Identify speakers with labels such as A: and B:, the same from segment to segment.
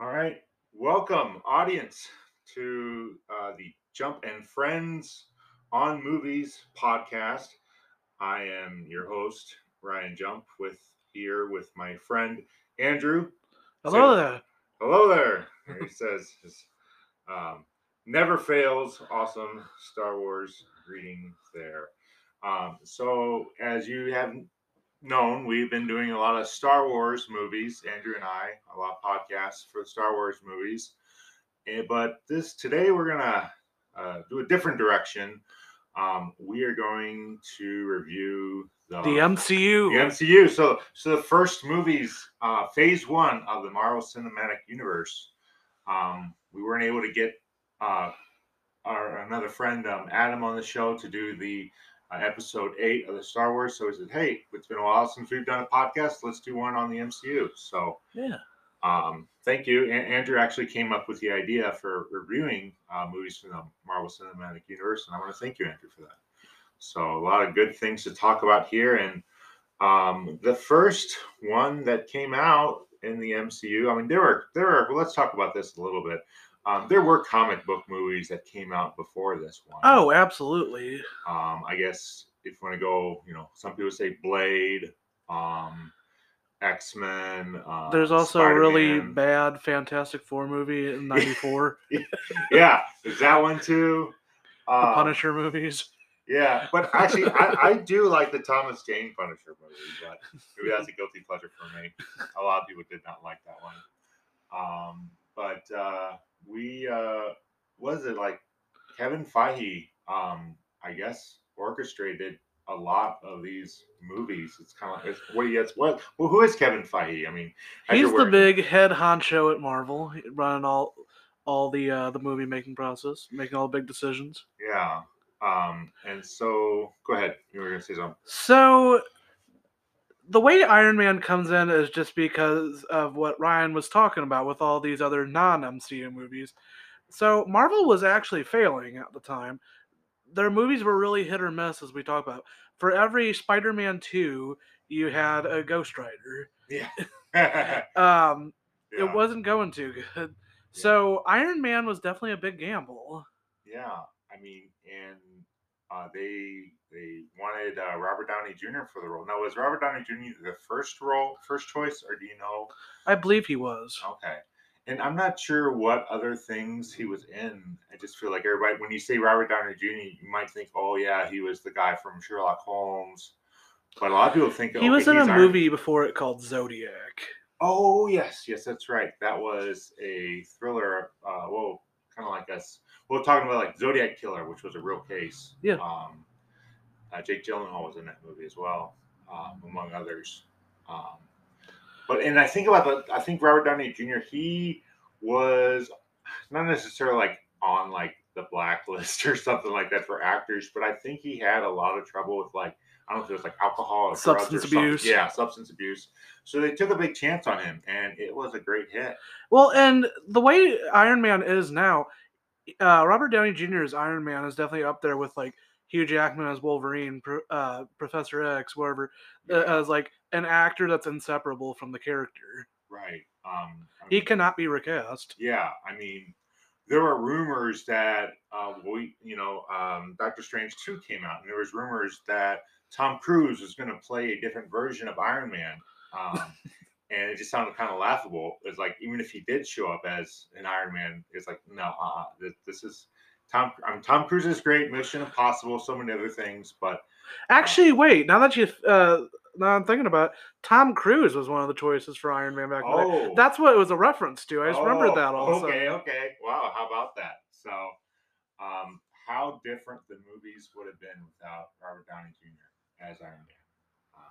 A: All right. Welcome, audience, to uh, the Jump and Friends on Movies podcast. I am your host, Ryan Jump, with here with my friend Andrew.
B: Hello there.
A: Hello there. There he says his um, never fails. Awesome Star Wars greeting there. Um, so, as you have known, we've been doing a lot of Star Wars movies. Andrew and I, a lot of podcasts for Star Wars movies. Eh, but this today we're gonna uh, do a different direction. Um, we are going to review the
B: The MCU.
A: the MCU. So, so the first movies, uh, Phase One of the Marvel Cinematic Universe. Um, we weren't able to get uh, our another friend um, Adam on the show to do the uh, episode eight of the Star Wars. So he said, "Hey, it's been a while since we've done a podcast. Let's do one on the MCU." So,
B: Yeah.
A: um, thank you. A- Andrew actually came up with the idea for reviewing uh, movies from the Marvel Cinematic Universe, and I want to thank you, Andrew, for that. So a lot of good things to talk about here, and um, the first one that came out in the MCU. I mean, there were there were. Well, let's talk about this a little bit. Um, there were comic book movies that came out before this one.
B: Oh, absolutely.
A: Um, I guess if you want to go, you know, some people say Blade, um, X Men. Uh,
B: There's also a really bad Fantastic Four movie in '94.
A: yeah, is that one too.
B: the
A: Um,
B: Punisher movies.
A: Yeah, but actually, I, I do like the Thomas Jane Punisher movie, but maybe that's a guilty pleasure for me. A lot of people did not like that one. Um, but uh, we, uh, was it like Kevin Feige? Um, I guess orchestrated a lot of these movies. It's kind of it's, what he gets. What? Well, who is Kevin Feige? I mean,
B: He's the big head honcho at Marvel, running all all the uh, the movie making process, making all the big decisions.
A: Yeah. Um, and so go ahead. You were gonna say something.
B: So the way Iron Man comes in is just because of what Ryan was talking about with all these other non-MCU movies. So Marvel was actually failing at the time. Their movies were really hit or miss, as we talk about. For every Spider-Man two, you had a Ghost Rider.
A: Yeah.
B: Um,
A: Yeah.
B: It wasn't going too good. So Iron Man was definitely a big gamble.
A: Yeah, I mean, and uh, they they wanted uh, Robert Downey Jr. for the role. Now, was Robert Downey Jr. the first role, first choice, or do you know?
B: I believe he was.
A: Okay, and I'm not sure what other things he was in. I just feel like everybody, when you say Robert Downey Jr., you might think, oh yeah, he was the guy from Sherlock Holmes. But a lot of people think
B: He
A: okay,
B: was in a movie before it called Zodiac.
A: Oh yes, yes, that's right. That was a thriller. Uh, well, kind of like us. We're talking about like Zodiac Killer, which was a real case.
B: Yeah.
A: Um, uh, Jake Gyllenhaal was in that movie as well, um, among others. Um, but and I think about the. I think Robert Downey Jr. He was not necessarily like on like the blacklist or something like that for actors, but I think he had a lot of trouble with like I don't know if it was like alcohol or
B: Substance
A: something.
B: abuse.
A: Yeah, substance abuse. So they took a big chance on him, and it was a great hit.
B: Well, and the way Iron Man is now, uh, Robert Downey Jr.'s Iron Man is definitely up there with like Hugh Jackman as Wolverine, uh, Professor X, whatever, uh, as like an actor that's inseparable from the character.
A: Right. Um, I
B: He
A: mean,
B: cannot be recast.
A: Yeah, I mean, there were rumors that uh, we, you know, um, Doctor Strange two came out, and there was rumors that Tom Cruise was going to play a different version of Iron Man, um, and it just sounded kind of laughable. It's like even if he did show up as an Iron Man, it's like no, uh, this, this is Tom. Tom Cruise is great, Mission Impossible, so many other things, but
B: Actually, wait. Now that you, uh, now I'm thinking about, it, Tom Cruise was one of the choices for Iron Man back in the day.
A: oh,
B: That's what it was a reference to. I just remembered
A: Oh,
B: that also.
A: Okay, okay. Wow, how about that? So, um, how different the movies would have been without Robert Downey Jr. as Iron Man? Um,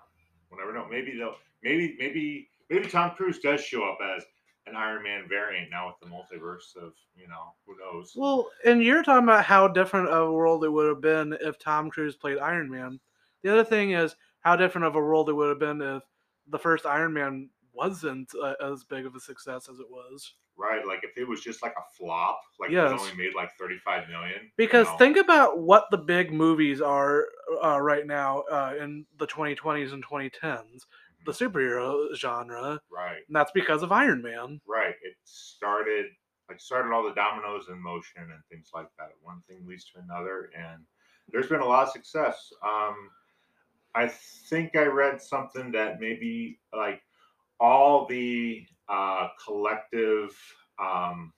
A: we'll never know. Maybe they'll. Maybe maybe maybe Tom Cruise does show up as an Iron Man variant now with the multiverse of you know who knows.
B: Well, and you're talking about how different of a world it would have been if Tom Cruise played Iron Man. The other thing is how different of a world it would have been if the first Iron Man wasn't uh, as big of a success as it was.
A: right? Like if it was just like a flop, like it
B: Yes.
A: was only made like thirty five million. you
B: Because
A: know,
B: think about what the big movies are uh, right now uh, in the 2020s and 2010s. The superhero genre,
A: right,
B: and that's because of Iron Man.
A: right. It started like started all the dominoes in motion and things like that. One thing leads to another, and there's been a lot of success. Um, I think I read something that maybe like all the uh, collective um,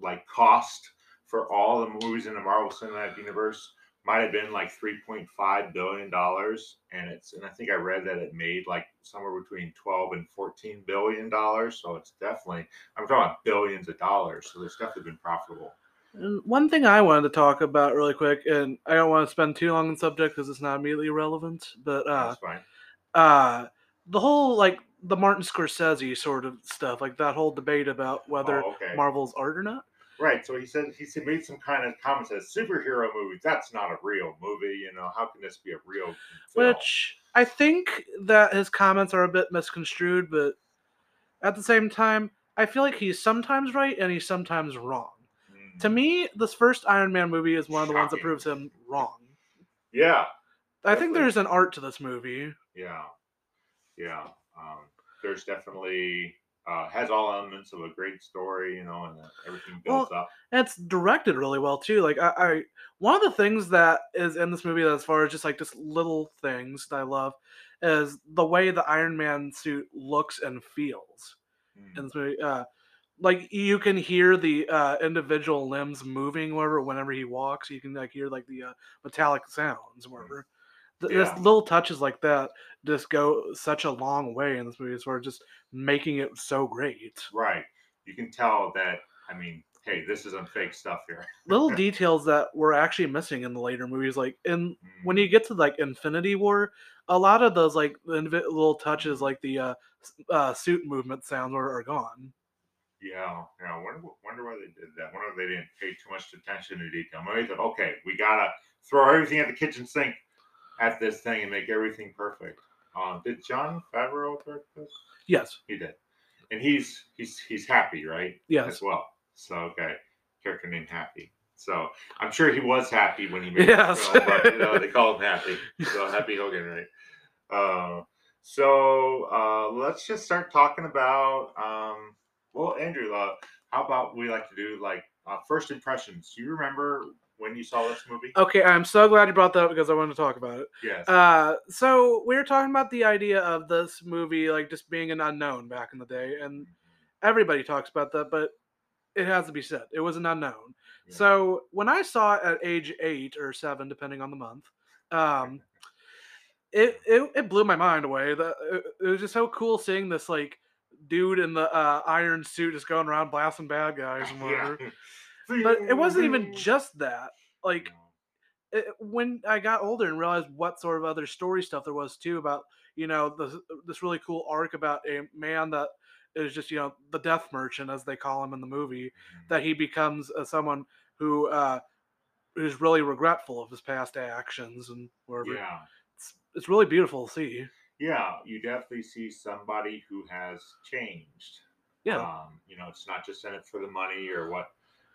A: like cost for all the movies in the Marvel Cinematic Universe might have been like 3.5 billion dollars and it's and i think i read that it made like somewhere between 12 and 14 billion dollars so it's definitely i'm talking about billions of dollars so it's definitely been profitable
B: And one thing I wanted to talk about really quick, and I don't want to spend too long on the subject because it's not immediately relevant, but uh,
A: that's fine
B: uh, the whole like the Martin Scorsese sort of stuff, like that whole debate about whether
A: oh, okay
B: Marvel's art or not.
A: Right so he said he said made some kind of comment as superhero movies that's not a real movie you know how can this be a real film?
B: Which I think that his comments are a bit misconstrued, but at the same time, I feel like he's sometimes right and he's sometimes wrong.
A: Mm.
B: To me, this first Iron Man movie is one of the ones that proves him wrong.
A: yeah
B: I think there's an art to this movie.
A: Yeah, yeah. Um, there's definitely uh, has all elements of a great story, you know, and uh, everything builds up.
B: And it's directed really well too. Like I, I one of the things that is in this movie as far as just like just little things that I love is the way the Iron Man suit looks and feels.
A: Mm,
B: in this movie. Uh, like you can hear the uh, individual limbs moving wherever whenever he walks. You can like hear like the uh, metallic sounds wherever. Th-
A: Yeah.
B: This little touches like that just go such a long way in this movie as far as just making it so great.
A: Right. You can tell that. I mean, hey, this isn't fake stuff here.
B: Little details that were actually missing in the later movies, like in when
A: Mm,
B: you get to like Infinity War, a lot of those like little touches, like the uh, uh, suit movement sounds, are, are gone.
A: yeah, yeah. I wonder, wonder why they did that. Wonder if they didn't pay too much attention to detail. Maybe they thought, okay, we gotta throw everything at the kitchen sink at this thing and make everything perfect. Um, did Jon Favreau direct this?
B: Yes,
A: He did, and he's he's he's happy, right?
B: yes.
A: as well. So okay, character named Happy. So I'm sure he was happy when he made
B: Yes.
A: the film, but you know, they call him Happy. So Happy Hogan, right? Uh, so uh, let's just start talking about. Um, well, Andrew, uh, how about we like to do like uh, first impressions? Do you remember when you saw this movie?
B: Okay, I'm so glad you brought that up because I wanted to talk about it.
A: Yes.
B: Uh, so we were talking about the idea of this movie like just being an unknown back in the day, and everybody talks about that, but it has to be said it was an unknown.
A: Yeah.
B: So when I saw it at age eight or seven, depending on the month, um, it, it it blew my mind away. The, it, it was just so cool seeing this like dude in the uh, iron suit just going around blasting bad guys and whatever. But it wasn't even just that. Like it, when I got older and realized what sort of other story stuff there was too about you know this this really cool arc about a man that is just you know the death merchant as they call him in the movie that he becomes uh, someone who uh who's really regretful of his past actions and wherever
A: Yeah.
B: it's, it's really beautiful to see
A: Yeah, you definitely see somebody who has changed.
B: yeah
A: Um, you know, it's not just in it for the money or what,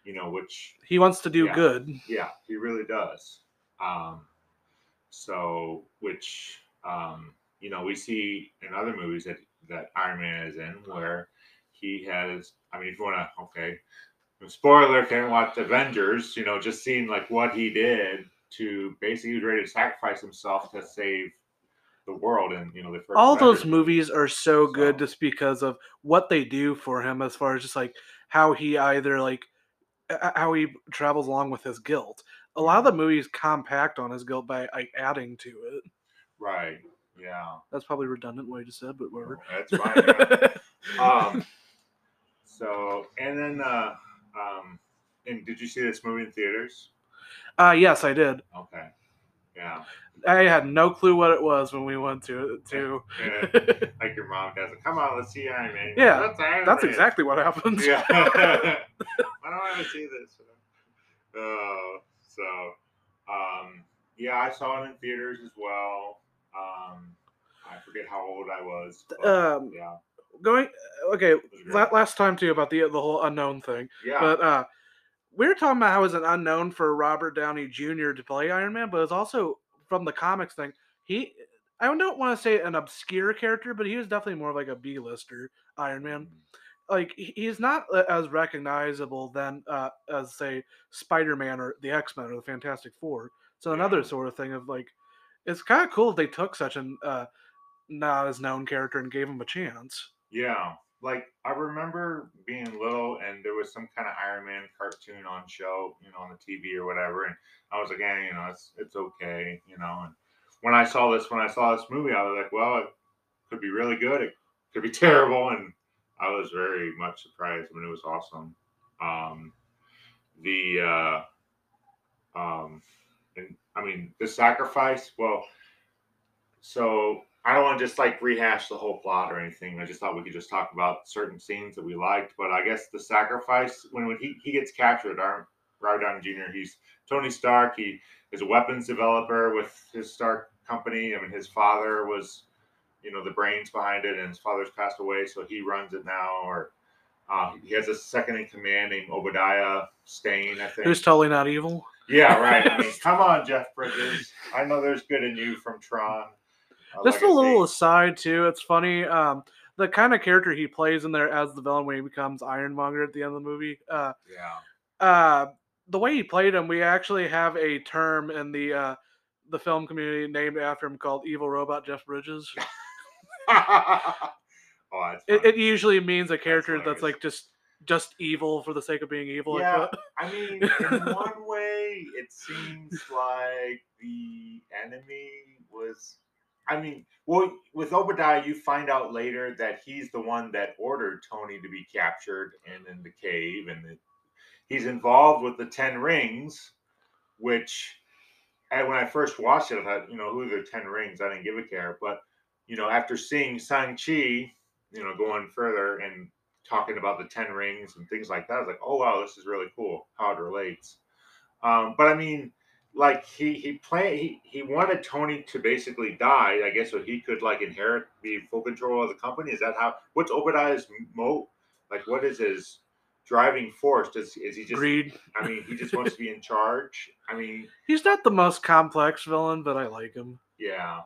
A: you know, which
B: he wants to do
A: yeah.
B: good
A: yeah, he really does. Um, so which um, you know, we see in other movies that that Iron Man is in where he has I mean if you wanna okay. Spoiler haven't watched Avengers, you know, just seeing like what he did to basically he was ready to sacrifice himself to save the world and you know the first
B: all those movies are so good just because of what they do for him as far as just like how he either like how he travels along with his guilt a lot of the movies compact on his guilt by like adding to it
A: Right. Yeah.
B: that's probably redundant what I just said but whatever
A: That's fine. yeah. um, so and then uh, um, and did you see this movie in theaters?
B: uh yes i did
A: Okay. Yeah.
B: I had no clue what it was when we went to it too
A: Yeah. like your mom does. Come on, let's see Iron Man.
B: Yeah,
A: Let's Iron
B: that's
A: Man."
B: exactly what happened
A: Yeah. I don't want to see this. Uh, so, um, yeah, I saw it in theaters as well. Um, I forget how old I was. but,
B: um
A: yeah.
B: going okay
A: was
B: la- last time too about the the whole unknown thing
A: Yeah.
B: But uh, we were talking about how it's an unknown for Robert Downey Jr. to play Iron Man, but it's also from the comics thing. He, I don't want to say an obscure character, but he was definitely more of like a B-lister Iron Man. Like he's not as recognizable than uh, as say Spider-Man or the X-Men or the Fantastic Four. So another sort of thing of like, it's kind of cool if they took such an uh, not as known character and gave him a chance.
A: Yeah, like I remember being little and there was some kind of Iron Man cartoon on show, you know, on the TV or whatever, and I was like, yeah, you know, it's it's okay, you know. And when I saw this, when I saw this movie, I was like, well, it could be really good, it could be terrible, and I was very much surprised. I mean, it was awesome. Um, the uh, um, and I mean, the sacrifice. Well, so I don't want to just like rehash the whole plot or anything. I just thought we could just talk about certain scenes that we liked. But I guess the sacrifice when when he, he gets captured, Robert Downey Jr. He's Tony Stark. He is a weapons developer with his Stark company. I mean, his father was, you know, the brains behind it, and his father's passed away, so he runs it now. Or uh, he has a second in command named Obadiah Stane, I think.
B: Who's totally not evil.
A: Yeah, right. I mean, come on, Jeff Bridges. I know there's good in you from Tron.
B: Just
A: like
B: a little aside too. It's funny. Um, the kind of character he plays in there as the villain when he becomes Ironmonger at the end of the movie. Uh,
A: Yeah.
B: uh, the way he played him, we actually have a term in the uh, the film community named after him called "Evil Robot Jeff Bridges."
A: oh, that's
B: It, it usually means a character that's,
A: hilarious.
B: like just just evil for the sake of being evil.
A: Yeah,
B: that.
A: I mean, in one way, it seems like the enemy was. I mean, well, with Obadiah, you find out later that he's the one that ordered Tony to be captured and in the cave, and he's involved with the Ten Rings, which, and when I first watched it, I thought, you know, who are the Ten Rings? I didn't give a care, but you know, after seeing Shang Chi, you know, going further and talking about the Ten Rings and things like that, I was like, oh wow, this is really cool how it relates. Um, but I mean, like he he play he, he wanted Tony to basically die, I guess, so he could like inherit, be full control of the company. Is that how? What's Obadiah's mo? Like, what is his driving force? Does is he just?
B: Greed.
A: I mean, he just wants to be in charge. I mean,
B: He's not the most complex villain, but I like him.
A: yeah,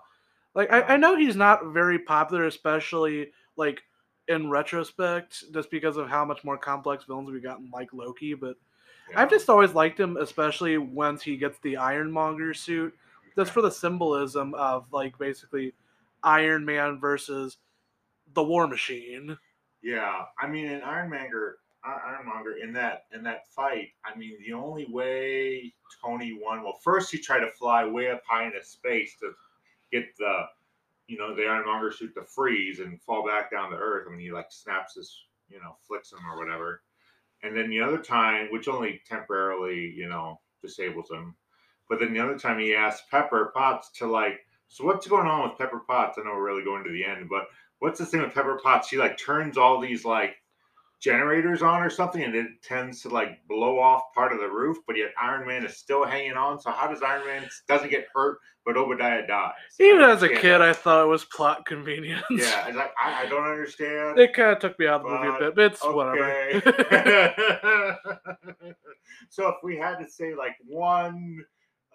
B: Like I, I um, know he's not very popular, especially like in retrospect, just because of how much more complex villains we've gotten like Loki. But
A: yeah.
B: I've just always liked him, especially once he gets the Ironmonger suit. Just for the symbolism of like basically Iron Man versus the War Machine.
A: Yeah, I mean, in Ironmonger, Ironmonger in that in that fight, I mean, the only way Tony won. Well, first he tried to fly way up high into space to get the, you know, the Ironmonger suit to freeze and fall back down to Earth. I mean, he like snaps his, you know, flicks him or whatever. And then the other time, which only temporarily, you know, disables him. But then the other time he asks Pepper Potts to like, so what's going on with Pepper Potts? I know we're really going to the end, but what's the thing with Pepper Potts? She like turns all these like generators on or something, and it tends to like blow off part of the roof. But yet Iron Man is still hanging on. So how does Iron Man doesn't get hurt, but Obadiah dies?
B: Even as a kid. I thought it was plot convenience.
A: yeah, it's like I, I don't understand.
B: It kind of took me out of the movie a bit, but it's whatever.
A: So if we had to say like one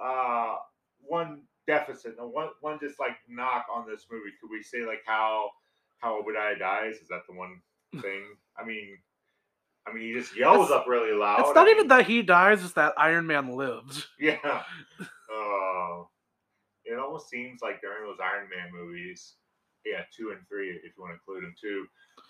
A: uh one deficit, one one just like knock on this movie, could we say like how how Obadiah dies? Is that the one thing? I mean I mean he just yells
B: It's-
A: up really loud.
B: It's
A: I
B: not even that he dies; it's that Iron Man lives.
A: Yeah. Oh. it almost seems like during those Iron Man movies, yeah, two and three, if you want to include them too,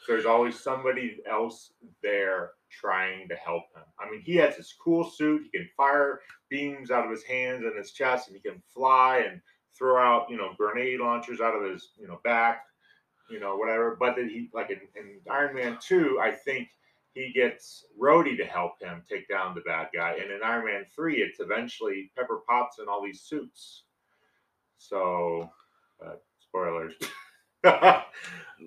A: there's always somebody else there trying to help him. I mean, he has his cool suit. He can fire beams out of his hands and his chest, and he can fly and throw out, you know, grenade launchers out of his, you know, back, you know, whatever. But then he, like in, in Iron Man 2, I think he gets Rhodey to help him take down the bad guy. And in Iron Man 3, it's eventually Pepper Potts in all these suits. So, uh, spoilers. Come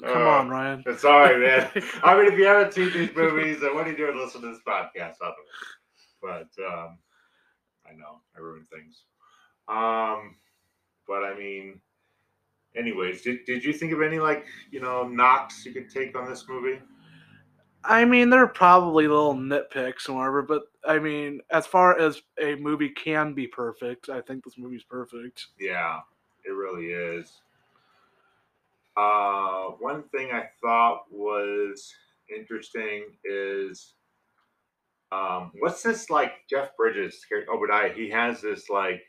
B: Come on, Ryan.
A: Sorry, man. I mean, if you haven't seen these movies, then what are you doing listening to this podcast? But um, I know I ruin things. Um, but I mean, anyways, did, did you think of any like you know knocks you could take on this movie?
B: I mean, there are probably little nitpicks and whatever, but I mean, as far as a movie can be perfect, I think this movie's perfect.
A: Yeah, it really is. Uh, one thing I thought was interesting is um, what's this like Jeff Bridges character Obadiah? He has this like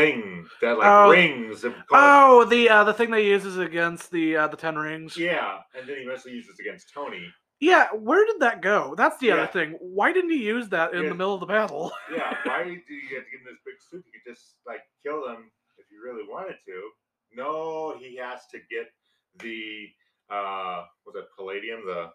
A: thing that like
B: Oh.
A: rings. called-
B: Oh, the uh, the thing they uses against the uh, the Ten Rings.
A: yeah, and then he eventually uses against Tony.
B: Yeah, where did that go? That's the
A: Yeah.
B: other thing. Why didn't he use that in
A: Yeah.
B: the middle of the battle?
A: Yeah, why do you get to get in this big suit? You could just like kill them if you really wanted to. No, he has to get the uh was it palladium, the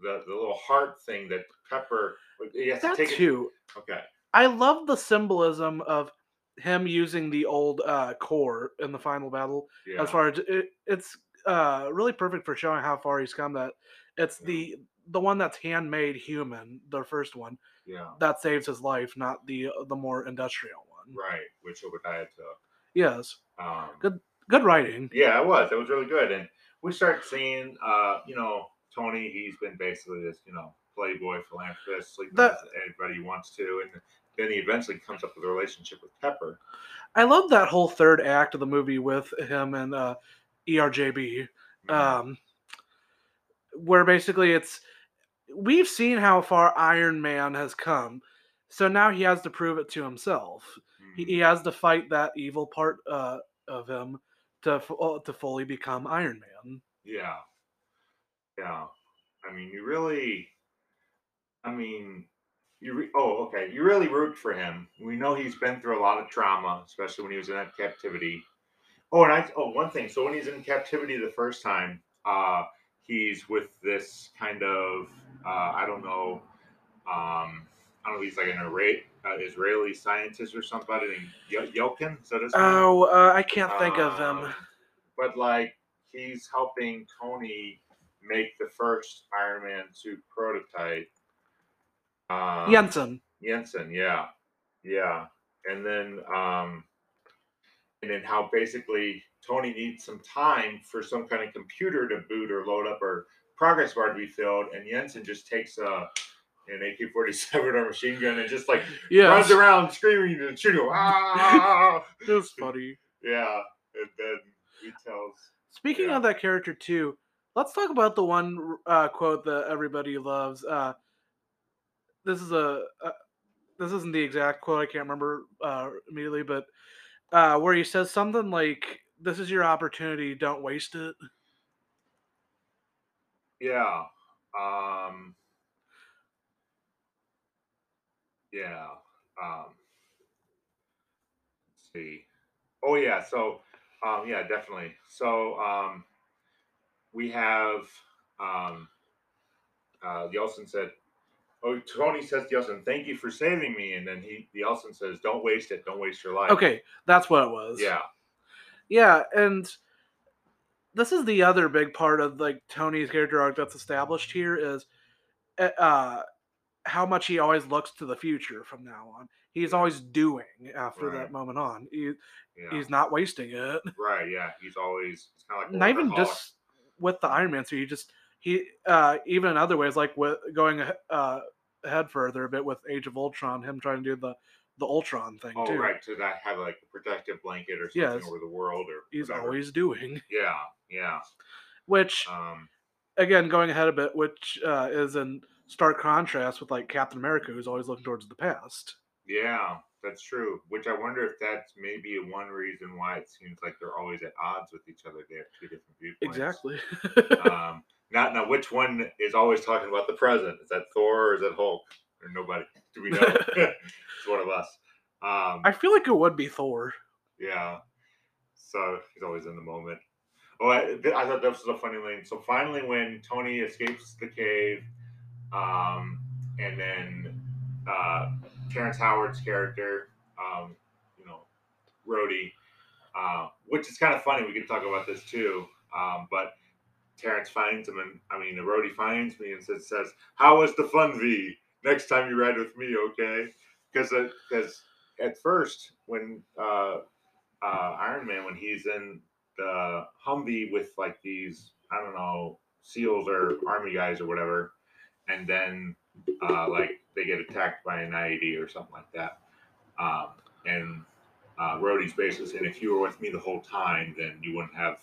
A: the the little heart thing that Pepper he has to
B: That
A: take it.
B: too.
A: Okay.
B: I love the symbolism of him using the old uh, core in the final battle.
A: Yeah.
B: As far as it, it's uh, really perfect for showing how far he's come. That it's
A: Yeah.
B: the the one that's handmade human, the first one
A: yeah.
B: that saves his life, not the the more industrial one.
A: Right. Which Obadiah took.
B: Yes,
A: Um,
B: Good. good writing.
A: Yeah, it was. It was really good. And we start seeing, uh, you know, Tony, he's been basically this, you know, playboy philanthropist, sleeping
B: The-
A: with anybody he wants to. And then he eventually comes up with a relationship with Pepper.
B: I love that whole third act of the movie with him and uh, ERJB.
A: Mhm.
B: um, where basically it's we've seen how far Iron Man has come, so now he has to prove it to himself. He,
A: Mhm.
B: he has to fight that evil part uh, of him to uh, to fully become Iron Man.
A: Yeah. Yeah. I mean, you really, I mean, you, re- oh, okay. You really root for him. We know he's been through a lot of trauma, especially when he was in that captivity. Oh, and I, oh, one thing. So when he's in captivity the first time, uh, he's with this kind of, uh, I don't know, um, I don't know, he's like an Ira- uh, Israeli scientist or somebody named Ye- Yelkin. Is that his name?
B: Oh, uh, I can't think of
A: Um,
B: him.
A: But like he's helping Tony make the first Iron Man suit prototype. Um,
B: Yinsen.
A: Yinsen, yeah, yeah, and then um, and then how basically Tony needs some time for some kind of computer to boot or load up or progress bar to be filled, and Yinsen just takes a an AK forty seven or machine gun and just like
B: Yeah,
A: runs around screaming and shooting. Ah!
B: was funny.
A: yeah, and then he tells
B: Speaking
A: Yeah.
B: of that character too, let's talk about the one uh, quote that everybody loves. Uh, this is a, uh this isn't the exact quote. I can't remember uh, immediately, but uh, where he says something like, "This is your opportunity. Don't waste it."
A: Yeah. Um Yeah. Um let's see. Oh yeah, so um yeah, definitely. So um we have um uh Yinsen said Oh, Tony says to Yinsen, "Thank you for saving me," and then he, the Yinsen says, "Don't waste it. Don't waste your life."
B: Okay, that's what it was.
A: Yeah.
B: yeah, and this is the other big part of like Tony's character arc that's established here is uh, uh how much he always looks to the future from now on. He's
A: Yeah.
B: always doing after
A: Right.
B: that moment on. He,
A: Yeah.
B: He's not wasting it.
A: right. Yeah. He's always. It's kind of like
B: Not even just with the Iron Man suit. He just uh even in other ways, like with going uh ahead further a bit with Age of Ultron, him trying to do the the Ultron thing
A: Oh,
B: too.
A: right. To not have like a protective blanket or something
B: Yes.
A: over the world or
B: He's
A: whatever.
B: always doing.
A: Yeah, yeah.
B: Which
A: Um,
B: again, going ahead a bit, which uh, is in stark contrast with like Captain America, who's always looking towards the past.
A: yeah, that's true. Which I wonder if that's maybe one reason why it seems like they're always at odds with each other. They have two different viewpoints.
B: Exactly.
A: Um, not now. Which one is always talking about the present? Is that Thor or is that Hulk? Or nobody? Do we know? it's one of us. Um,
B: I feel like it would be Thor.
A: Yeah. So he's always in the moment. Oh, I, I thought that was a funny line. So finally, when Tony escapes the cave, um, and then uh, Terrence Howard's character, um, you know, Rhodey, uh, which is kind of funny. We can talk about this too. Um, but Terrence finds him, and I mean, Rhodey finds me and says, says, "How was the fun, V? Next time you ride with me, okay?" Because because at first when uh, uh, Iron Man when he's in the Humvee with like these I don't know SEALs or Army guys or whatever, and then uh, like they get attacked by an IED or something like that, um, and uh, Rhodey's basically saying if you were with me the whole time, then you wouldn't have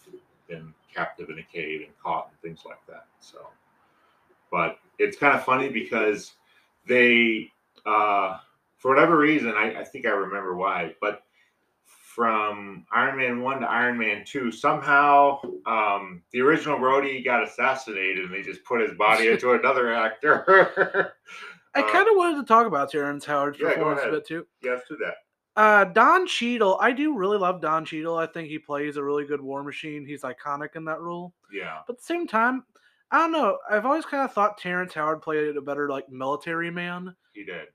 A: been captive in a cave and caught and things like that. So, but it's kind of funny because they, uh, for whatever reason, I, I think I remember why, but from Iron Man 1 to Iron Man 2, somehow um, the original Rhodey got assassinated and they just put his body into another actor.
B: I
A: Uh,
B: kind of wanted to talk about Terrence Howard's
A: yeah,
B: performance a bit too.
A: yes, to that.
B: Uh, Don Cheadle, I do really love Don Cheadle. I think he plays a really good War Machine. He's iconic in that role.
A: Yeah.
B: But at the same time, I don't know. I've always kind of thought Terrence Howard played a better like military man.
A: He did.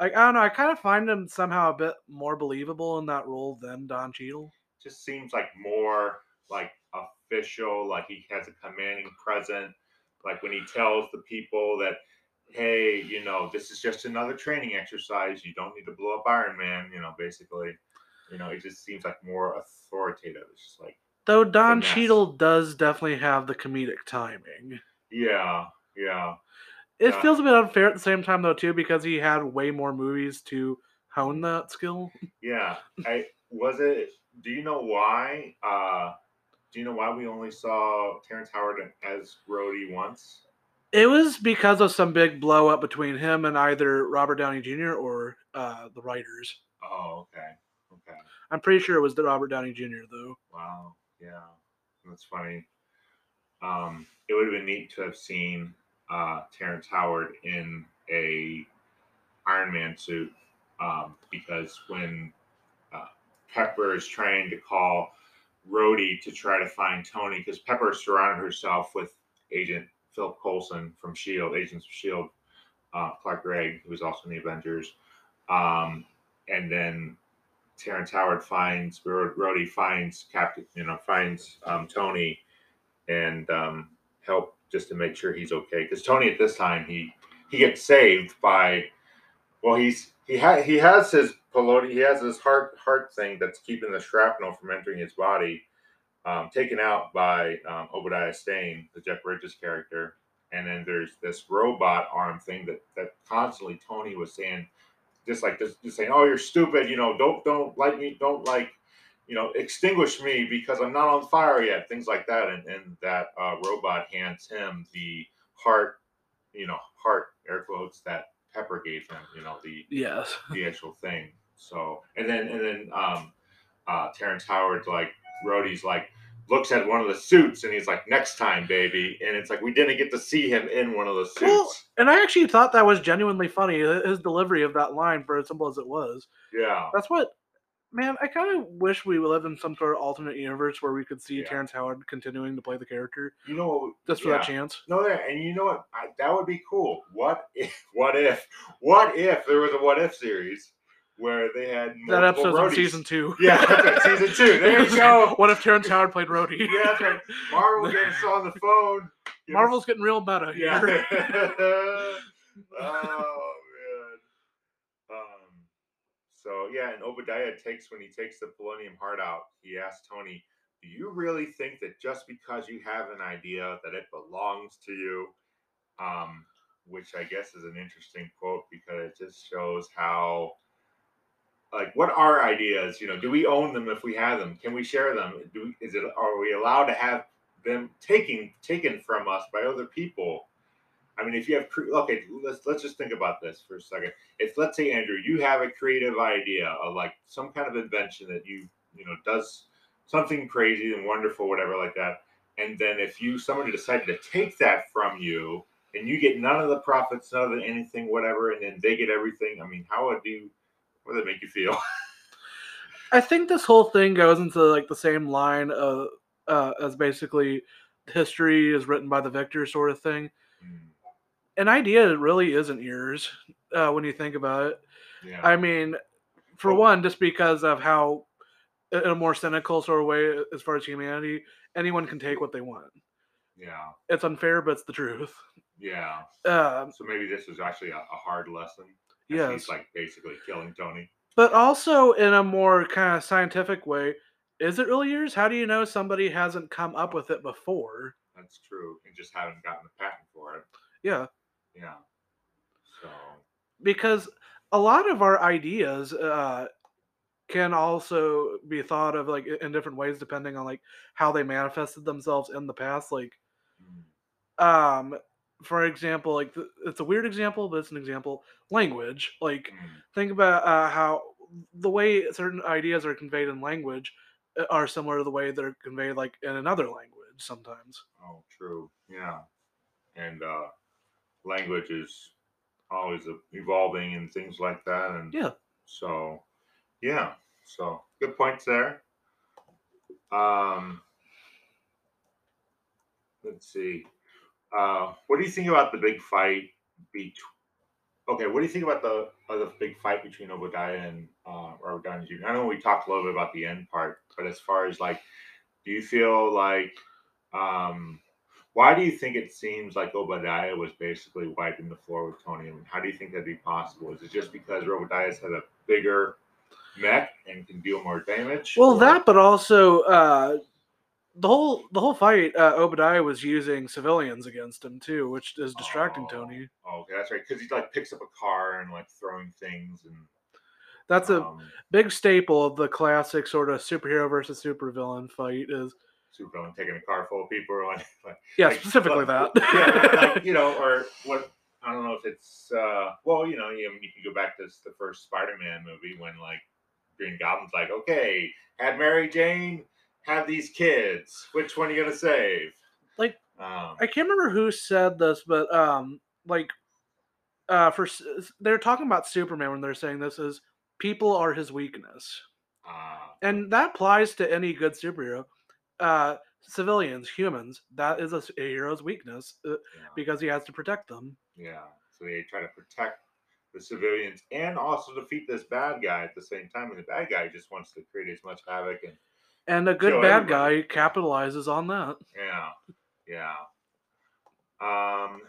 B: Like I don't know. I kind of find him somehow a bit more believable in that role than Don Cheadle.
A: Just seems like more like official, like he has a commanding presence. Like when he tells the people that, hey, you know, this is just another training exercise. You don't need to blow up Iron Man, you know, basically. You know, it just seems like more authoritative. It's just like,
B: Though Don
A: Finesse.
B: Cheadle does definitely have the comedic timing.
A: yeah, yeah.
B: It
A: Yeah.
B: feels a bit unfair at the same time though too because he had way more movies to hone that skill.
A: Yeah. I was it do you know why uh do you know why we only saw Terrence Howard as Rhodey once?
B: It was because of some big blow up between him and either Robert Downey Jr. or uh, the writers.
A: Oh, okay. Okay.
B: I'm pretty sure it was the Robert Downey Jr. though.
A: Wow. Yeah. That's funny. Um, it would have been neat to have seen uh, Terrence Howard in a Iron Man suit um, because when uh, Pepper is trying to call Rhodey to try to find Tony, because Pepper surrounded herself with Agent Philip Coulson from Shield, Agents of Shield, uh, Clark Gregg, who was also in the Avengers, um, and then Terrence Howard finds Rhodey finds Captain, you know, finds um, Tony, and um, help just to make sure he's okay. Because Tony at this time he he gets saved by, well, he's he ha- he has his pelota, he has his heart heart thing that's keeping the shrapnel from entering his body, um, taken out by um, Obadiah Stane, the Jeff Bridges character. And then there's this robot arm thing that that constantly Tony was saying, just like just, just saying, "Oh, you're stupid," you know, don't don't light me, don't like, you know, extinguish me because I'm not on fire yet, things like that. And and that uh, robot hands him the heart, you know, heart air quotes that Pepper gave him, you know, the
B: Yes.
A: the actual thing. So and then and then um uh Terrence Howard's like Rhodey's like looks at one of the suits and he's like, next time, baby. And it's like we didn't get to see him in one of the suits.
B: Well, and I actually thought that was genuinely funny. His delivery of that line, for as simple as it was.
A: yeah.
B: That's what, man. I kind of wish we lived in some sort of alternate universe where we could see
A: Yeah.
B: Terrence Howard continuing to play the character
A: You know
B: just for
A: yeah.
B: that chance.
A: No, there, and you know what? I, that would be cool. What if? What if? What if there was a what if series where they had
B: That episode
A: Rhodeys?
B: season two.
A: Yeah, that's right, season two. There you go.
B: what if Terrence Howard played Rhodey?
A: Yeah, that's right. Marvel gets on the phone.
B: Marvel's getting real meta
A: Yeah. oh man. Um. So yeah, and Obadiah takes when he takes the polonium heart out, he asks Tony, "Do you really think that just because you have an idea that it belongs to you?" Um, which I guess is an interesting quote because it just shows how. Like, what are ideas? You know, do we own them if we have them? Can we share them? Do we, is it are we allowed to have them taken taken from us by other people? I mean, if you have okay, let's let's just think about this for a second. If let's say Andrew, you have a creative idea of like some kind of invention that you you know does something crazy and wonderful, whatever like that, and then if you somebody decided to take that from you and you get none of the profits, none of the anything, whatever, and then they get everything. I mean, how would you? What would that make you feel?
B: I think this whole thing goes into like the same line of uh, as basically history is written by the victor sort of thing.
A: Hmm,
B: An idea really isn't yours uh, when you think about it.
A: yeah.
B: I mean, for
A: Well-
B: one, just because of how, in a more cynical sort of way, as far as humanity, anyone can take what they want.
A: yeah.
B: It's unfair, but it's the truth.
A: Yeah.
B: Um,
A: So maybe this was actually a, a hard lesson.
B: Yes,
A: He's like basically killing Tony.
B: but also in a more kind of scientific way. Is it really yours? How do you know somebody hasn't come up with it before?
A: That's true. And just haven't gotten the patent for it.
B: Yeah,
A: Yeah. So
B: because a lot of our ideas uh, can also be thought of like in different ways depending on like how they manifested themselves in the past. Like,
A: Mm.
B: um, for example, like th- it's a weird example, but it's an example. Language, like
A: Mm.
B: think about uh, how the way certain ideas are conveyed in language uh, are similar to the way they're conveyed like in another language sometimes.
A: Oh, true. Yeah. And uh, language is always evolving and things like that. And
B: Yeah.
A: so, yeah. So, good points there. Um, let's see. Uh, what do you think about the big fight between? Okay, what do you think about the uh, the big fight between Obadiah and uh, Robert Downey Jr.? I know we talked a little bit about the end part, but as far as like, do you feel like, um, why do you think it seems like Obadiah was basically wiping the floor with Tony? And how do you think that'd be possible? Is it just because Obadiah's had a bigger mech and can deal more damage?
B: Well,
A: or-
B: that, but also uh, the whole the whole fight, uh, Obadiah was using civilians against him too, which is distracting
A: Oh,
B: Tony.
A: Okay, that's right. Because he like picks up a car and like throwing things and
B: That's a
A: um,
B: big staple of the classic sort of superhero versus supervillain fight. Is
A: supervillain taking a car full of people or like, like
B: yeah,
A: like-
B: specifically
A: like-
B: that.
A: yeah, like you know, or what I don't know if it's uh well, you know, you, you can go back to the first Spider-Man movie when like Green Goblin's like, okay, had Mary Jane, have these kids. Which one are you gonna save?
B: Like,
A: um,
B: I can't remember who said this, but um, like, uh, for they're talking about Superman when they're saying this is people are his weakness,
A: uh,
B: and that applies to any good superhero. Uh, civilians, humans, that is a, hero's weakness uh,
A: yeah,
B: because he has to protect them.
A: yeah. So they try to protect the civilians and also defeat this bad guy at the same time. And the bad guy just wants to create as much havoc and
B: And a good bad
A: everybody.
B: guy capitalizes on that.
A: Yeah, yeah. Um,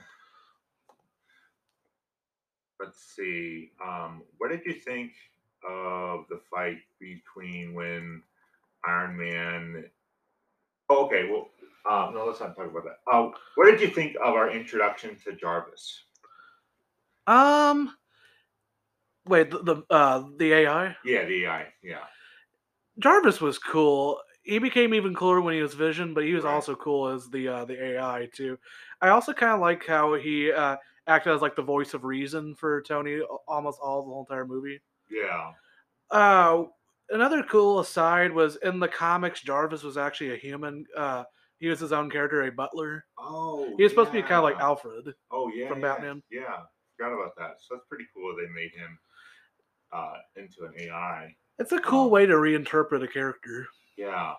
A: let's see. Um, what did you think of the fight between when Iron Man? Oh, okay, well, um, no, let's not talk about that. Uh, what did you think of our introduction to Jarvis?
B: Um, wait, the the, uh, the AI
A: Yeah, the AI. Yeah,
B: Jarvis was cool. He became even cooler when he was Vision, but he was
A: Right.
B: also cool as the uh, the AI too. I also kind of like how he uh, acted as like the voice of reason for Tony almost all the whole entire movie.
A: yeah.
B: Uh, another cool aside was in the comics, Jarvis was actually a human. Uh, he was his own character, a butler.
A: Oh,
B: He was supposed to be kind of like. Alfred.
A: Oh yeah,
B: from
A: yeah,
B: Batman.
A: Yeah, forgot about that. So that's pretty cool. They made him uh, into an AI.
B: It's a cool
A: Um,
B: way to reinterpret a character.
A: Yeah.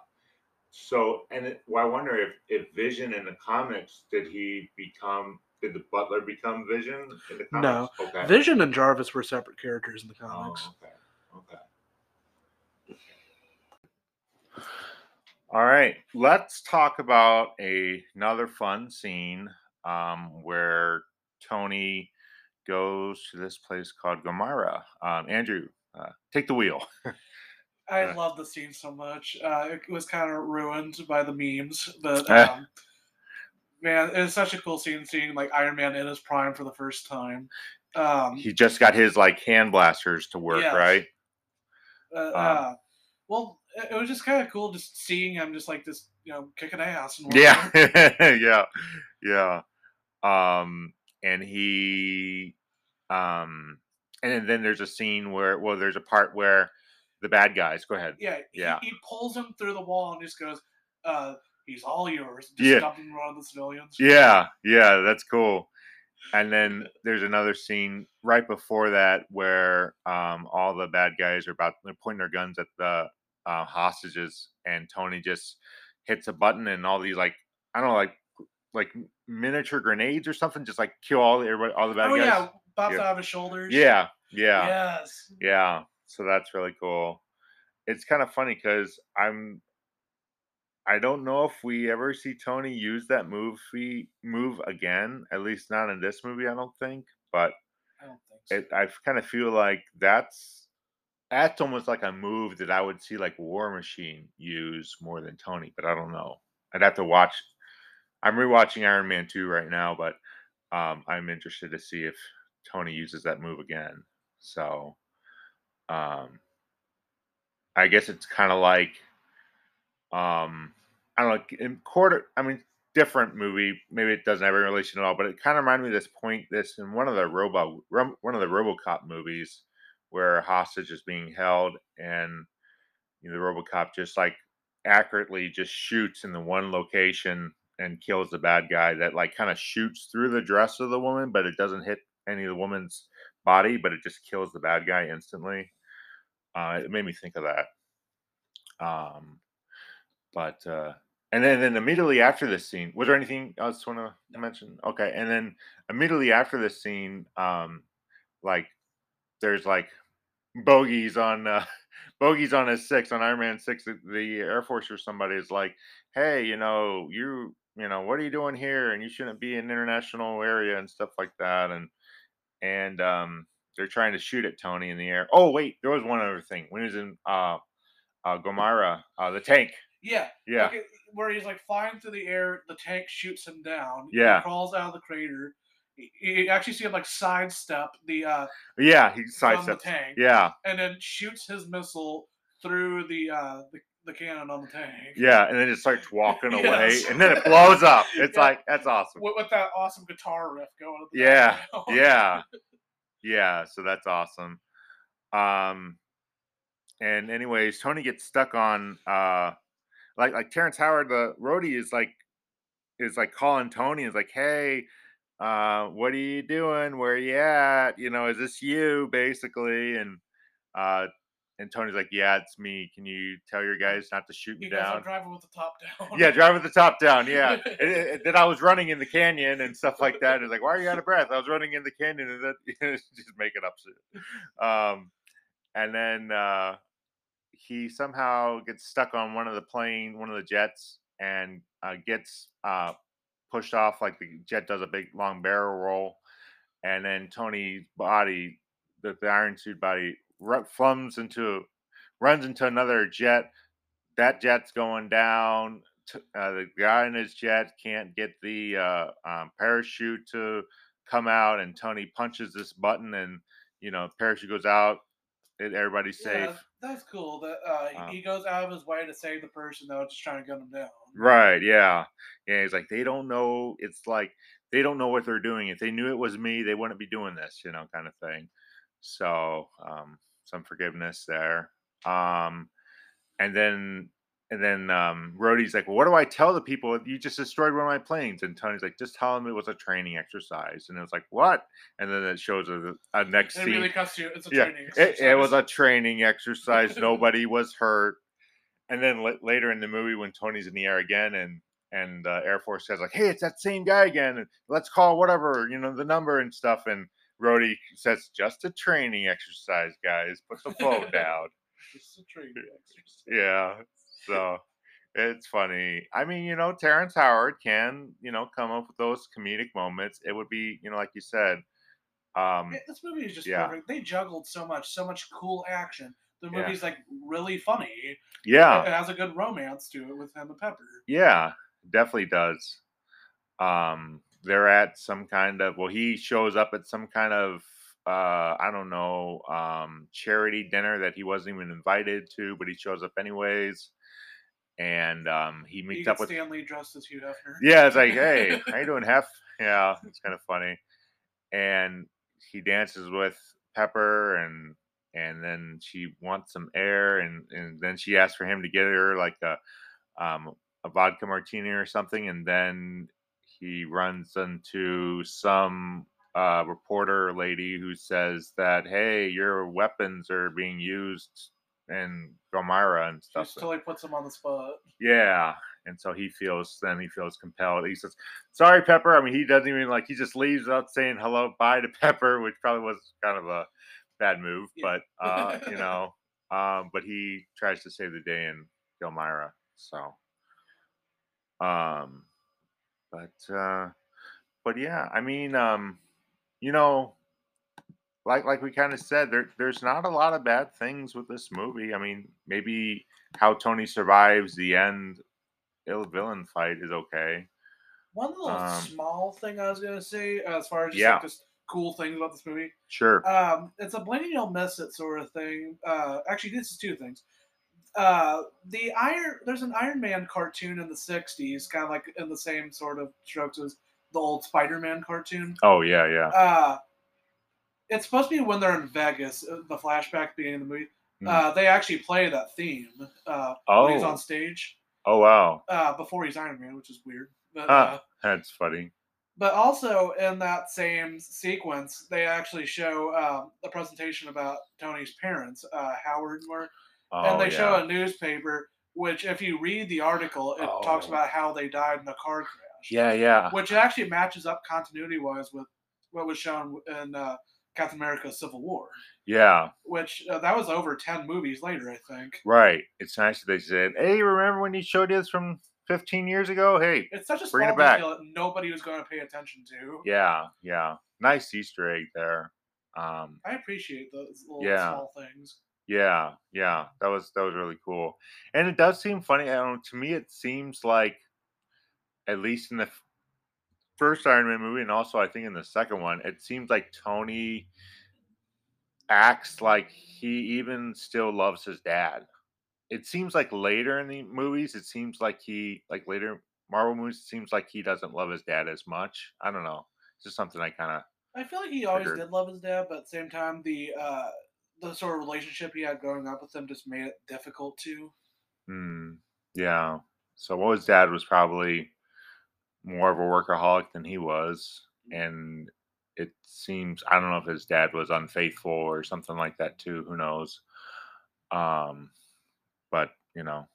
A: So, and it, well, I wonder if if Vision in the comics did he become? Did the Butler become Vision in the
B: No.
A: Okay.
B: Vision and Jarvis were separate characters in the comics.
A: Oh, okay. Okay. All right, let's talk about a, another fun scene um, where Tony goes to this place called Gulmira. Um, Andrew, uh, take the wheel.
B: I love the scene so much. Uh, it was kind of ruined by the memes, but
A: Eh.
B: um, man, it's such a cool scene seeing like Iron Man in his prime for the first time. Um,
A: He just got his like hand blasters to work,
B: Yes.
A: right?
B: uh, uh, well, it, it was just kind of cool just seeing him just like this, you know, kicking ass. And
A: Yeah, yeah, yeah. Um, and he, um, and then, there's a scene where, well, there's a part where the bad guys. Go ahead.
B: yeah.
A: Yeah.
B: He, he pulls him through the wall and just goes, uh, "He's all yours." Just
A: Yeah.
B: dumping him the civilians.
A: Yeah, yeah, that's cool. And then there's another scene right before that where um, all the bad guys are about they're pointing their guns at the uh, hostages, and Tony just hits a button, and all these like I don't know, like like miniature grenades or something, just like kill all the everybody, all the bad
B: oh
A: guys.
B: yeah, bounce
A: Yeah.
B: out of his shoulders.
A: Yeah, yeah,
B: Yes.
A: yeah. So that's really cool. It's kind of funny because I'm. I don't know if we ever see Tony use that move move again. At least not in this movie, I don't think. But
B: I don't think so.
A: it, I kind of feel like that's that's almost like a move that I would see like War Machine use more than Tony. But I don't know. I'd have to watch. I'm rewatching Iron Man 2 right now, but um, I'm interested to see if Tony uses that move again. So, um, I guess it's kind of like, um, I don't know, in quarter. I mean, different movie. Maybe it doesn't have a relation at all, but it kind of reminded me of this point. This in one of the Robo, one of the RoboCop movies, where a hostage is being held, and you know, the RoboCop just like accurately just shoots in the one location and kills the bad guy that like kind of shoots through the dress of the woman, but it doesn't hit any of the woman's body, but it just kills the bad guy instantly. Uh, it made me think of that. Um, but uh, and then then immediately after this scene, was there anything else you want to mention? Okay, and then immediately after this scene, um, like there's like bogeys on uh, bogeys on his six on Iron Man six. The Air Force or somebody is like, hey, you know, you you know, what are you doing here? And you shouldn't be in international area and stuff like that. And and um, they're trying to shoot at Tony in the air. Oh wait, there was one other thing when he was in uh, uh, Gulmira, uh, the tank.
B: Yeah,
A: yeah,
B: like, where he's like flying through the air, the tank shoots him down.
A: Yeah,
B: he crawls out of the crater. You actually see him like sidestep the uh
A: yeah he sidesteps
B: the tank
A: yeah
B: and then shoots his missile through the uh the the cannon on the tank.
A: Yeah, and then it starts walking yes. away, and then it blows up. It's yeah. like that's awesome.
B: With, with, that awesome guitar riff going.
A: Yeah, yeah, yeah. So that's awesome. Um, and anyways, Tony gets stuck on uh, like like Terrence Howard, the Rhodey is like is like calling Tony, is like, hey. Uh, what are you doing? Where are you at? You know, is this you basically? And uh, and Tony's like, "Yeah, it's me. Can you tell your guys not to shoot me down?"
B: I'm driving with the top down.
A: yeah, driving with the top down. Yeah. and, then I was running in the canyon and stuff like that. And like, "Why are you out of breath?" I was running in the canyon and then just making up shit. Um, and then uh, he somehow gets stuck on one of the plane, one of the jets, and uh, gets uh, pushed off. Like the jet does a big long barrel roll, and then Tony's body, the, the Iron Suit body flums into runs into another jet. That jet's going down. Uh, the guy in his jet can't get the uh, um, parachute to come out, and Tony punches this button, and you know, parachute goes out. And everybody's yeah, safe.
B: That's cool. That uh, um, he goes out of his way to save the person that was just trying to gun him down.
A: Right. Yeah. Yeah. He's like, they don't know. It's like they don't know what they're doing. If they knew it was me, they wouldn't be doing this. You know, kind of thing. So, um, some forgiveness there. Um, and then and then um, Rhodey's like, well, what do I tell the people? You just destroyed one of my planes. And Tony's like, just tell them it was a training exercise. And it was like, what? And then it shows a, a next
B: it
A: scene.
B: Really you. It's a yeah, training
A: it, it, was a training exercise. Nobody was hurt. And then l- later in the movie, when Tony's in the air again, and and uh, Air Force says like, hey, it's that same guy again. And let's call whatever you know the number and stuff. And Rhodey says, just a training exercise, guys. Put the phone down.
B: Just a training exercise.
A: Yeah. So it's funny. I mean, you know, Terrence Howard can, you know, come up with those comedic moments. It would be, you know, like you said. Um,
B: this movie is just yeah. perfect. They juggled so much, so much cool action. The movie's yeah. like really funny.
A: Yeah.
B: It has a good romance to it with him and Pepper.
A: Yeah, definitely does. Um, they're at some kind of well he shows up at some kind of uh i don't know um charity dinner that he wasn't even invited to but he shows up anyways and um he meets up with
B: stan lee dressed as hugh hefner.
A: Yeah it's like hey how you doing hef? Yeah it's kind of funny and he dances with pepper and and then she wants some air and and then she asks for him to get her like a um a vodka martini or something and then he runs into some uh, reporter lady who says that, hey, your weapons are being used in Gulmira and stuff.
B: Just totally puts him on the spot.
A: Yeah. And so he feels, then he feels compelled. He says, sorry, Pepper. I mean, he doesn't even like, he just leaves without saying hello, bye to Pepper, which probably was kind of a bad move, yeah. but, uh, you know, um, but he tries to save the day in Gulmira. So, um, but uh, but yeah, I mean, um, you know, like like we kind of said, there there's not a lot of bad things with this movie. I mean, maybe how Tony survives the end ill villain fight is okay.
B: One little um, small thing I was gonna say, as far as just,
A: yeah.
B: like, just cool things about this movie.
A: Sure.
B: Um, it's a blame you'll miss it sort of thing. Uh, actually, this is two things. Uh, the Iron there's an Iron Man cartoon in the '60s, kind of like in the same sort of strokes as the old Spider-Man cartoon.
A: Oh yeah, yeah.
B: Uh, it's supposed to be when they're in Vegas, uh, the flashback beginning of the movie.
A: Hmm.
B: Uh, they actually play that theme uh, when he's
A: Oh.
B: on stage
A: Oh wow,
B: uh, before he's Iron Man, which is weird. But,
A: Huh.
B: uh,
A: that's funny.
B: but also in that same sequence, they actually show um, a presentation about Tony's parents, uh, Howard and
A: Oh,
B: and they
A: yeah.
B: show a newspaper. Which, if you read the article, it talks
A: Oh.
B: about how they died in a car crash.
A: Yeah, yeah.
B: which actually matches up continuity wise with what was shown in uh, Captain America: Civil War,
A: Yeah,
B: which uh, that was over ten movies later, I think.
A: right. It's nice that they said, "Hey, remember when you showed us from 15 years ago?" Hey,
B: It's such a
A: Bring it
B: small
A: back.
B: nobody was going to pay attention to.
A: yeah, yeah. Nice Easter egg there. Um,
B: I appreciate those little
A: Yeah.
B: small things.
A: Yeah, yeah. That was that was really cool, and it does seem funny. I don't. To me, it seems like, at least in the f- first Iron Man movie, and also I think in the second one, it seems like Tony acts like he even still loves his dad. It seems like later in the movies, it seems like he like later Marvel movies, it seems like he doesn't love his dad as much. I don't know. It's just something I kind of
B: I feel like he always
A: Figured.
B: did love his dad, but at the same time, the uh, the sort of relationship he had growing up with them just made it difficult to.
A: Hmm. Yeah. So well, his dad was probably more of a workaholic than he was, and it seems I don't know if his dad was unfaithful or something like that too. Who knows? Um, but you know,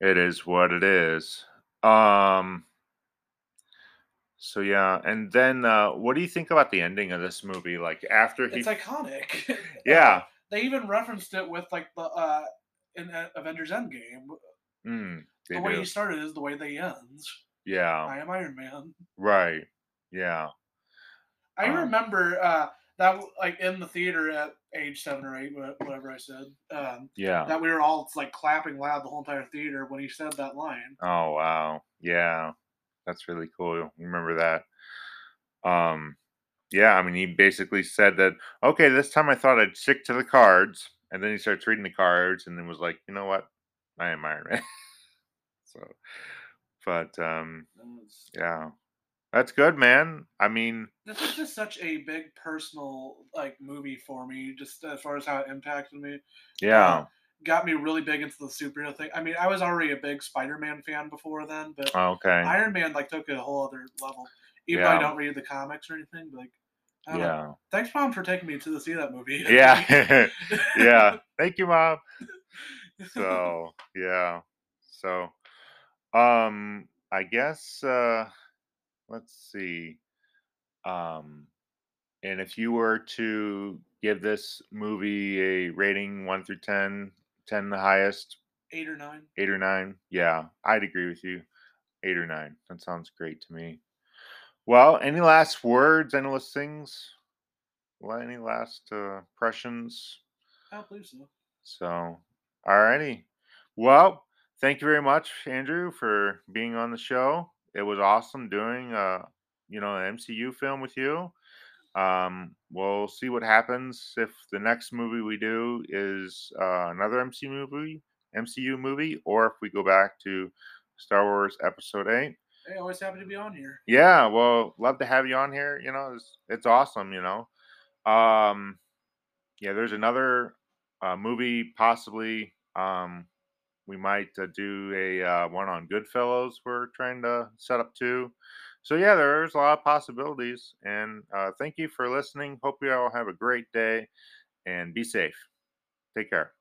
A: it is what it is. Um. So yeah, and then uh, what do you think about the ending of this movie? Like after he,
B: It's iconic.
A: yeah,
B: they even referenced it with like the uh, in uh, Avengers Endgame.
A: mm,
B: the way
A: do.
B: he started is the way they ends.
A: yeah,
B: I am Iron Man.
A: right, yeah,
B: I
A: Um,
B: remember uh, that like in the theater at age seven or eight, whatever I said. Um,
A: yeah.
B: that we were all like clapping loud the whole entire theater when he said that line.
A: Oh wow. Yeah. That's really cool. Remember that. Um yeah, I mean he basically said that, okay, this time I thought I'd stick to the cards. And then he starts reading the cards and then was like, you know what? I am Iron Man. so but um yeah. That's good, man. I mean,
B: This is just such a big personal like movie for me, just as far as how it impacted me.
A: yeah.
B: Got me really big into the superhero thing. I mean, I was already a big Spider-Man fan before then, but
A: Okay.
B: Iron Man like took it a whole other level. Even though I don't read the comics or anything, like, know.
A: Yeah.
B: Thanks, mom, for taking me to the see that movie.
A: Yeah. yeah. Thank you, Mom. so yeah so um i guess uh let's see um and if you were to give this movie a rating 1 through 10 10 the highest
B: Eight or nine.
A: 8 or 9 yeah i'd agree with you 8 or 9 that sounds great to me well any last words any last things well, any last uh, impressions
B: I don't believe so.
A: so, alrighty. Well, thank you very much, Andrew, for being on the show. It was awesome doing, uh, you know, an MCU film with you. Um, we'll see what happens if the next movie we do is uh, another MCU movie, MCU movie, or if we go back to Star Wars Episode Eight.
B: Hey, always happy to be on here.
A: Yeah, well, love to have you on here. You know, it's, it's awesome. You know, um, yeah, there's another uh, movie possibly. Um, we might uh, do a uh, one on Goodfellas. We're trying to set up too. So yeah, there's a lot of possibilities. And uh, thank you for listening. Hope you all have a great day and be safe. Take care.